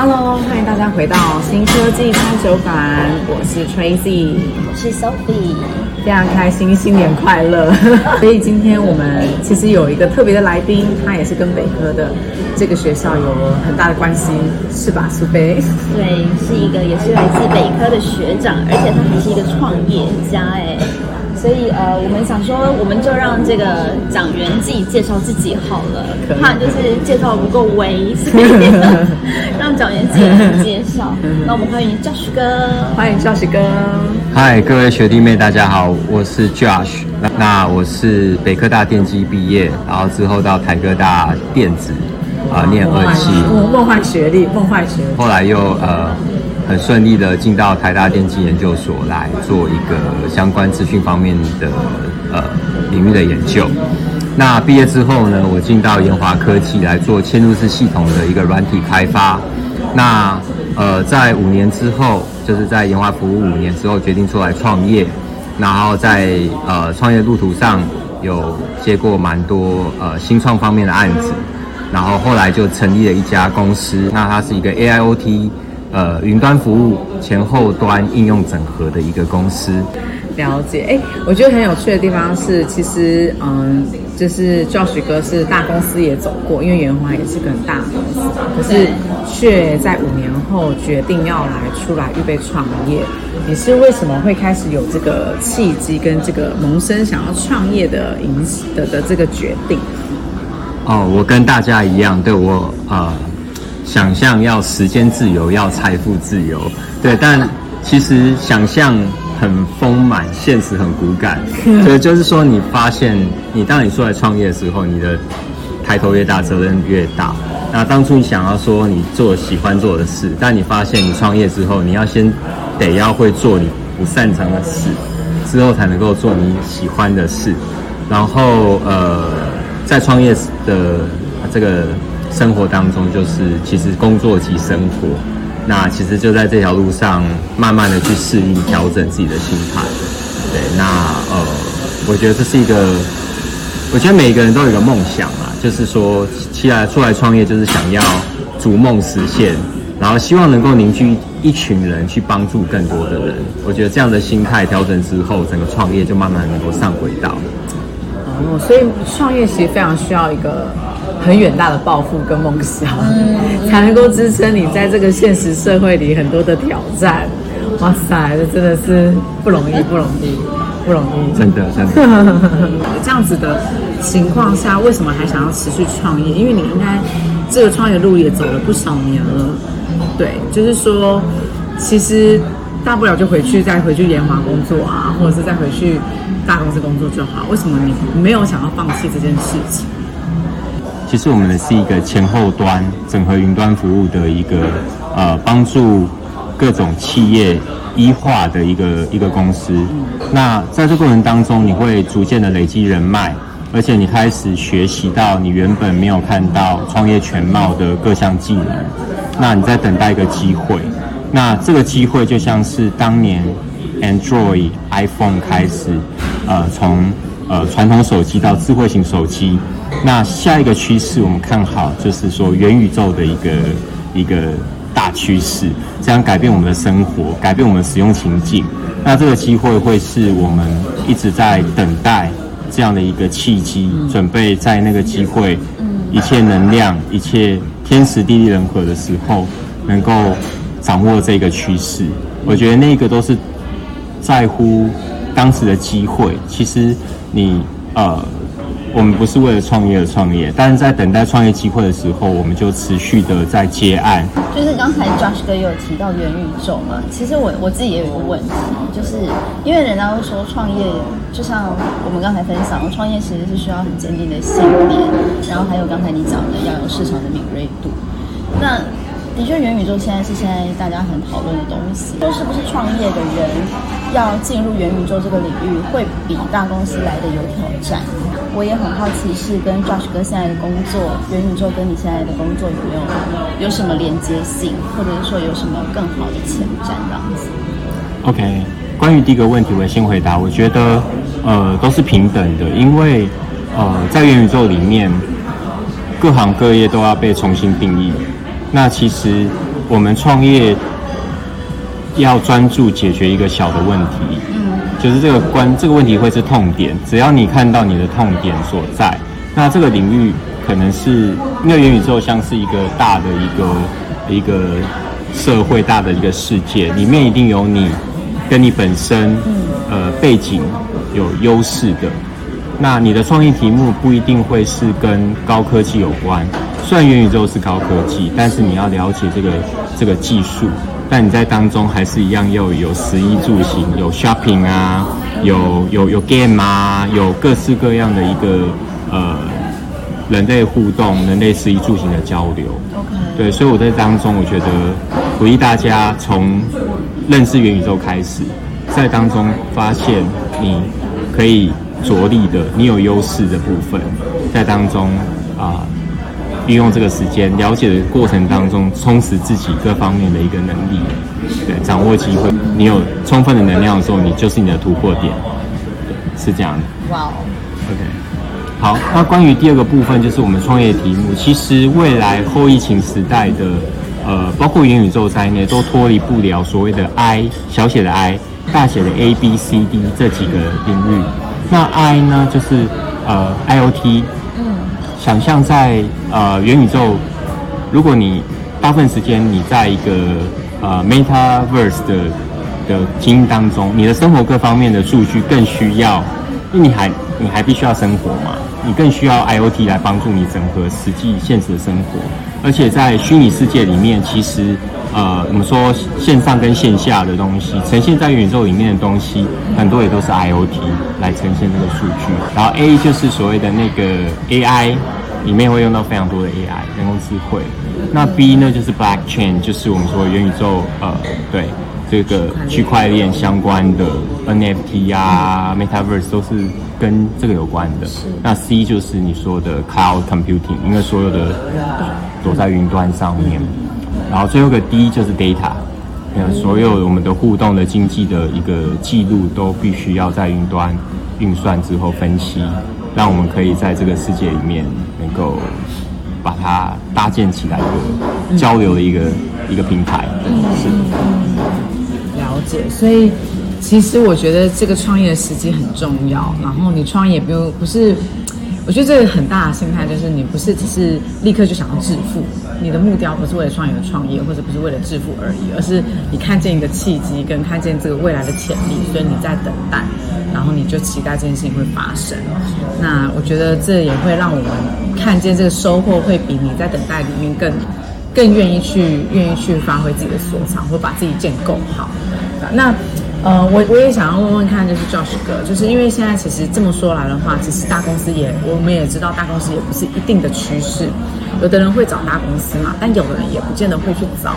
Hello，欢迎大家回到新科技餐酒馆，我是 Tracy，我是 Sophie，非常开心，新年快乐！所以今天我们其实有一个特别的来宾，他也是跟北科的这个学校有很大的关系，是吧，苏菲？对，是一个也是来自北科的学长，而且他还是一个创业家，哎。所以呃，我们想说，我们就让这个讲员自己介绍自己好了，怕就是介绍不够威，所以 让讲员自己介绍。那我们欢迎 Josh 哥，欢迎 Josh 哥。嗨，各位学弟妹，大家好，我是 Josh。那我是北科大电机毕业，然后之后到台科大电子啊、呃、念二技，梦幻学历，梦幻学历。后来又呃。很顺利的进到台大电机研究所来做一个相关资讯方面的呃领域的研究。那毕业之后呢，我进到研华科技来做嵌入式系统的一个软体开发。那呃，在五年之后，就是在研华服务五年之后，决定出来创业。然后在呃创业路途上有接过蛮多呃新创方面的案子。然后后来就成立了一家公司，那它是一个 AIoT。呃，云端服务前后端应用整合的一个公司。了解，哎，我觉得很有趣的地方是，其实，嗯，就是 Josh 哥是大公司也走过，因为元华也是个很大的公司嘛，可是却在五年后决定要来出来预备创业。你是为什么会开始有这个契机跟这个萌生想要创业的影的的这个决定？哦，我跟大家一样，对我啊。呃想象要时间自由，要财富自由，对，但其实想象很丰满，现实很骨感。所以就是说，你发现，你当你出来创业的时候，你的抬头越大，责任越大。那当初你想要说你做喜欢做的事，但你发现你创业之后，你要先得要会做你不擅长的事，之后才能够做你喜欢的事。然后呃，在创业的这个。生活当中就是其实工作及生活，那其实就在这条路上慢慢的去适应调整自己的心态。对，那呃，我觉得这是一个，我觉得每个人都有一个梦想嘛，就是说起来出来创业就是想要逐梦实现，然后希望能够凝聚一群人去帮助更多的人。我觉得这样的心态调整之后，整个创业就慢慢能够上轨道。哦，所以创业其实非常需要一个。很远大的抱负跟梦想，才能够支撑你在这个现实社会里很多的挑战。哇塞，这真的是不容易，不容易，不容易，真的，真的。这样子的情况下，为什么还想要持续创业？因为你应该这个创业路也走了不少年了。对，就是说，其实大不了就回去，再回去研华工作啊，或者是再回去大公司工作就好。为什么你没有想要放弃这件事情？其实我们的是一个前后端整合云端服务的一个呃，帮助各种企业一化的一个一个公司。那在这过程当中，你会逐渐的累积人脉，而且你开始学习到你原本没有看到创业全貌的各项技能。那你在等待一个机会。那这个机会就像是当年 Android iPhone 开始，呃，从呃传统手机到智慧型手机。那下一个趋势，我们看好就是说元宇宙的一个一个大趋势，这样改变我们的生活，改变我们的使用情境。那这个机会会是我们一直在等待这样的一个契机，准备在那个机会，一切能量、一切天时地利人和的时候，能够掌握这个趋势。我觉得那个都是在乎当时的机会。其实你呃。我们不是为了创业而创业，但是在等待创业机会的时候，我们就持续的在接案。就是刚才 Josh 哥也有提到元宇宙嘛，其实我我自己也有一个问题，就是因为人家会说创业，就像我们刚才分享，创业其实是需要很坚定的信念，然后还有刚才你讲的要有市场的敏锐度。那的确，元宇宙现在是现在大家很讨论的东西，说是不是创业的人要进入元宇宙这个领域，会比大公司来的有挑战？我也很好奇，是跟 Josh 哥现在的工作，元宇宙跟你现在的工作有没有有什么连接性，或者是说有什么更好的前瞻这样子？OK，关于第一个问题，我先回答。我觉得呃都是平等的，因为呃在元宇宙里面，各行各业都要被重新定义。那其实，我们创业要专注解决一个小的问题，嗯，就是这个关这个问题会是痛点，只要你看到你的痛点所在，那这个领域可能是因为元宇宙像是一个大的一个一个社会大的一个世界，里面一定有你跟你本身呃背景有优势的。那你的创意题目不一定会是跟高科技有关，虽然元宇宙是高科技，但是你要了解这个这个技术，但你在当中还是一样要有食衣住行，有 shopping 啊，有有有 game 啊，有各式各样的一个呃人类互动、人类食衣住行的交流。Okay. 对，所以我在当中，我觉得鼓励大家从认识元宇宙开始，在当中发现你可以。着力的，你有优势的部分，在当中啊，运用这个时间了解的过程当中，充实自己各方面的一个能力，对，掌握机会。你有充分的能量的时候，你就是你的突破点，对，是这样的。哇哦，OK，好，那关于第二个部分，就是我们创业题目。其实未来后疫情时代的，呃，包括元宇宙在内，都脱离不了所谓的 I 小写的 I 大写的 A B C D 这几个领域。那 I 呢，就是呃 IoT，嗯，想象在呃元宇宙，如果你大部分时间你在一个呃 Metaverse 的的经营当中，你的生活各方面的数据更需要，因为你还你还必须要生活嘛，你更需要 IoT 来帮助你整合实际现实的生活，而且在虚拟世界里面，其实。呃，我们说线上跟线下的东西，呈现在宇宙里面的东西，很多也都是 IoT 来呈现这个数据。然后 A 就是所谓的那个 AI，里面会用到非常多的 AI 人工智慧。那 B 呢，就是 Blockchain，就是我们说元宇宙，呃，对这个区块链相关的 NFT 啊，Metaverse 都是跟这个有关的。那 C 就是你说的 Cloud Computing，因为所有的躲在云端上面。然后最后一个 D 就是 data，所有我们的互动的经济的一个记录都必须要在云端运算之后分析，让我们可以在这个世界里面能够把它搭建起来一个交流的一个一个平台。解。所以其实我觉得这个创业的时机很重要。然后你创业不用不是。我觉得这个很大的心态就是，你不是只是立刻就想要致富，你的目标不是为了创业而创业，或者不是为了致富而已，而是你看见一个契机，跟看见这个未来的潜力，所以你在等待，然后你就期待这件事情会发生。那我觉得这也会让我们看见这个收获会比你在等待里面更更愿意去愿意去发挥自己的所长，或把自己建构好。那。呃，我我也想要问问看，就是 Josh 哥，就是因为现在其实这么说来的话，其实大公司也，我们也知道大公司也不是一定的趋势，有的人会找大公司嘛，但有的人也不见得会去找。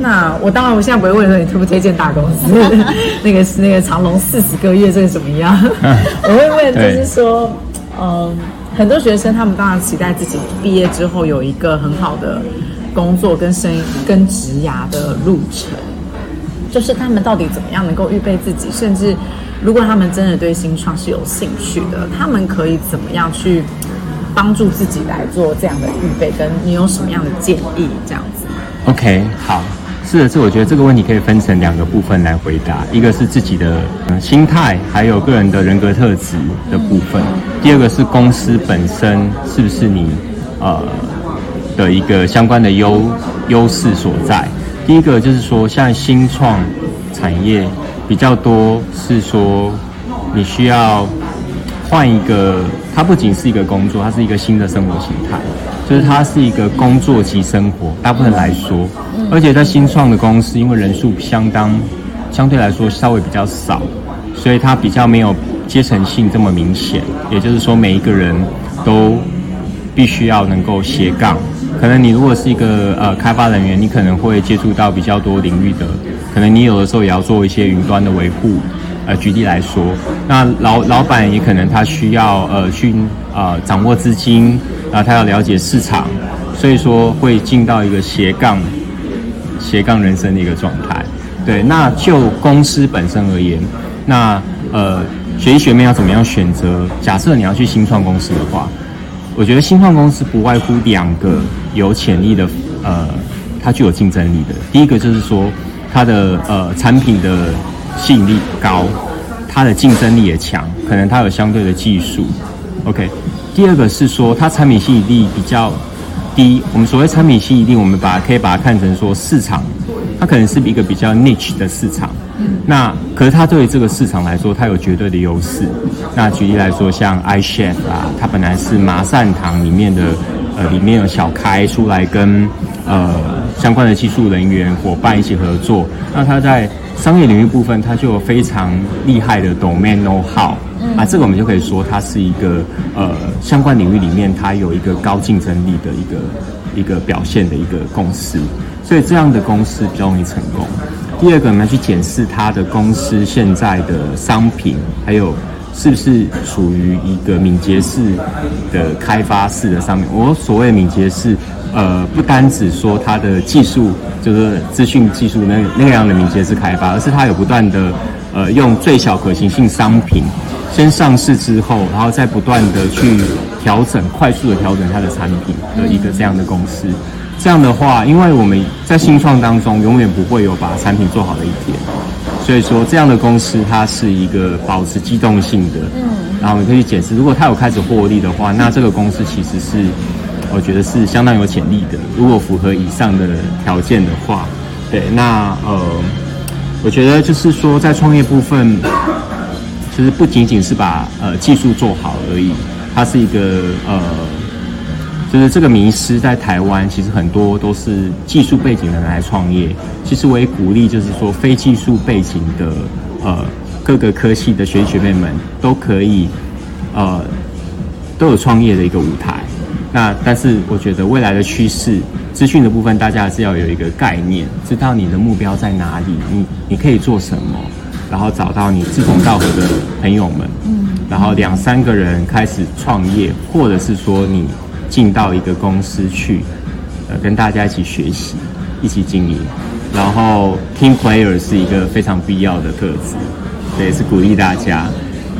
那我当然我现在不会问说你推不推荐大公司，那个是那个长隆四十个月这个怎么样？我会问就是说，嗯、呃，很多学生他们当然期待自己毕业之后有一个很好的工作跟生跟职涯的路程。就是他们到底怎么样能够预备自己，甚至如果他们真的对新创是有兴趣的，他们可以怎么样去帮助自己来做这样的预备？跟你有什么样的建议？这样子？OK，好，是的，是我觉得这个问题可以分成两个部分来回答，一个是自己的心态，还有个人的人格特质的部分；第二个是公司本身是不是你呃的一个相关的优优势所在。第一个就是说，像新创产业比较多，是说你需要换一个，它不仅是一个工作，它是一个新的生活形态，就是它是一个工作及生活，大部分来说，而且在新创的公司，因为人数相当相对来说稍微比较少，所以它比较没有阶层性这么明显，也就是说每一个人都必须要能够斜杠。可能你如果是一个呃开发人员，你可能会接触到比较多领域的，可能你有的时候也要做一些云端的维护。呃，举例来说，那老老板也可能他需要呃去呃掌握资金，然后他要了解市场，所以说会进到一个斜杠斜杠人生的一个状态。对，那就公司本身而言，那呃学弟学妹要怎么样选择？假设你要去新创公司的话。我觉得新创公司不外乎两个有潜力的，呃，它具有竞争力的。第一个就是说，它的呃产品的吸引力高，它的竞争力也强，可能它有相对的技术。OK，第二个是说，它产品吸引力比较低。我们所谓产品吸引力，我们把它可以把它看成说市场，它可能是一个比较 niche 的市场。那可是它对于这个市场来说，它有绝对的优势。那举例来说，像 iChef 啊，它本来是麻善堂里面的，呃，里面有小开出来跟呃相关的技术人员伙伴一起合作。那他在商业领域部分，他就有非常厉害的 domain know-how。啊，这个我们就可以说它是一个呃相关领域里面它有一个高竞争力的一个一个表现的一个公司。所以这样的公司比较容易成功。第二个，我们要去检视他的公司现在的商品，还有是不是属于一个敏捷式的开发式的商品。我所谓敏捷式，呃，不单只说它的技术，就是资讯技术那那样的敏捷式开发，而是它有不断的呃用最小可行性商品先上市之后，然后再不断的去调整，快速的调整它的产品的一个这样的公司。这样的话，因为我们在新创当中永远不会有把产品做好的一天，所以说这样的公司它是一个保持机动性的。嗯，然后我们可以去检视，如果它有开始获利的话，那这个公司其实是我觉得是相当有潜力的。如果符合以上的条件的话，对，那呃，我觉得就是说在创业部分，其实不仅仅是把呃技术做好而已，它是一个呃。就是这个迷失在台湾，其实很多都是技术背景的人来创业。其实我也鼓励，就是说非技术背景的呃各个科系的学弟学妹们都可以呃都有创业的一个舞台。那但是我觉得未来的趋势，资讯的部分大家还是要有一个概念，知道你的目标在哪里，你你可以做什么，然后找到你志同道合的朋友们，嗯，然后两三个人开始创业，或者是说你。进到一个公司去，呃，跟大家一起学习，一起经营，然后 team player 是一个非常必要的特质，对，是鼓励大家。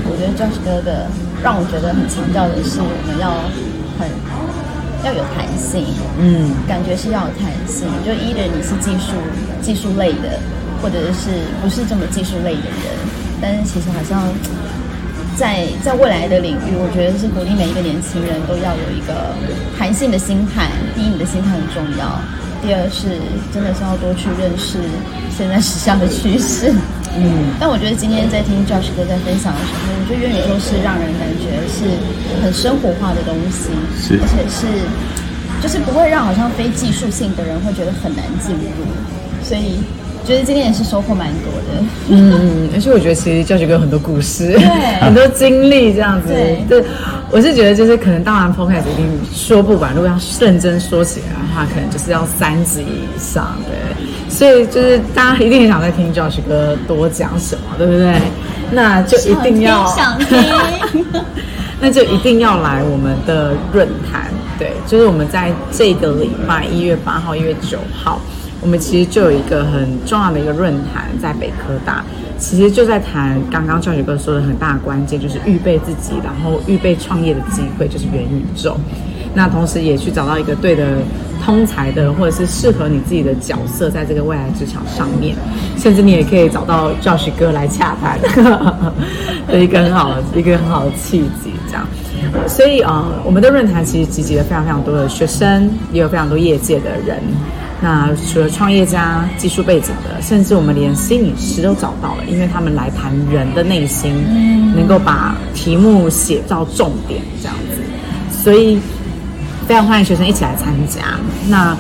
我觉得 Josh 哥的让我觉得很强调的是，我们要很要有弹性，嗯，感觉是要有弹性。就 either 你是技术技术类的，或者是不是这么技术类的人，但是其实好像。在在未来的领域，我觉得是鼓励每一个年轻人都要有一个弹性的心态。第一，你的心态很重要；第二是真的是要多去认识现在时尚的趋势。嗯，但我觉得今天在听 Josh 哥在分享的时候，我觉得元宇宙是让人感觉是很生活化的东西，是，而且是就是不会让好像非技术性的人会觉得很难进入，所以。觉得今天也是收获蛮多的，嗯，而且我觉得其实教学哥有很多故事，对，很多经历这样子，对，对，我是觉得就是可能当然 Podcast 一定说不完，如果要认真说起来的话，可能就是要三集以上，对，所以就是大家一定很想再听教学哥多讲什么，对不对？那就一定要听，想听。那就一定要来我们的论坛，对，就是我们在这个礼拜一月八号、一月九号。我们其实就有一个很重要的一个论坛在北科大，其实就在谈刚刚教学哥说的很大的关键，就是预备自己，然后预备创业的机会，就是元宇宙。那同时也去找到一个对的通才的，或者是适合你自己的角色，在这个未来职场上面，甚至你也可以找到教学哥来洽谈 的一个很好的一个很好的契机，这样。所以啊、我们的论坛其实集结了非常非常多的学生，也有非常多业界的人。那除了创业家、技术背景的，甚至我们连心理师都找到了，因为他们来谈人的内心，能够把题目写到重点这样子，所以非常欢迎学生一起来参加。那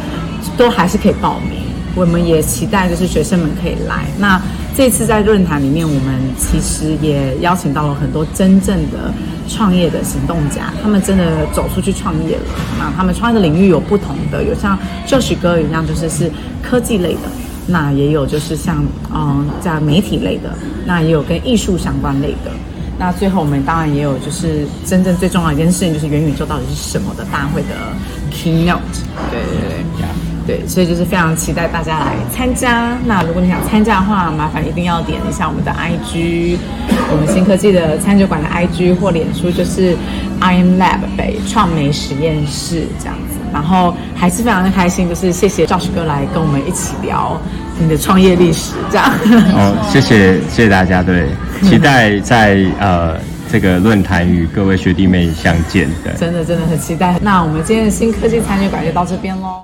都还是可以报名，我们也期待就是学生们可以来。那这次在论坛里面，我们其实也邀请到了很多真正的。创业的行动家，他们真的走出去创业了。那他们创业的领域有不同的，有像 Josh 哥一样，就是是科技类的；那也有就是像嗯，在媒体类的；那也有跟艺术相关类的。那最后我们当然也有就是真正最重要的一件事情，就是元宇宙到底是什么的大会的 Keynote。对对对。对，所以就是非常期待大家来参加。那如果你想参加的话，麻烦一定要点一下我们的 IG，我们新科技的餐酒馆的 IG 或脸书，就是 I am Lab 北创美实验室这样子。然后还是非常的开心，就是谢谢 Josh 哥来跟我们一起聊你的创业历史，这样。哦，谢谢谢谢大家，对，期待在呃这个论坛与各位学弟妹相见的，真的真的很期待。那我们今天的新科技餐酒馆就到这边喽。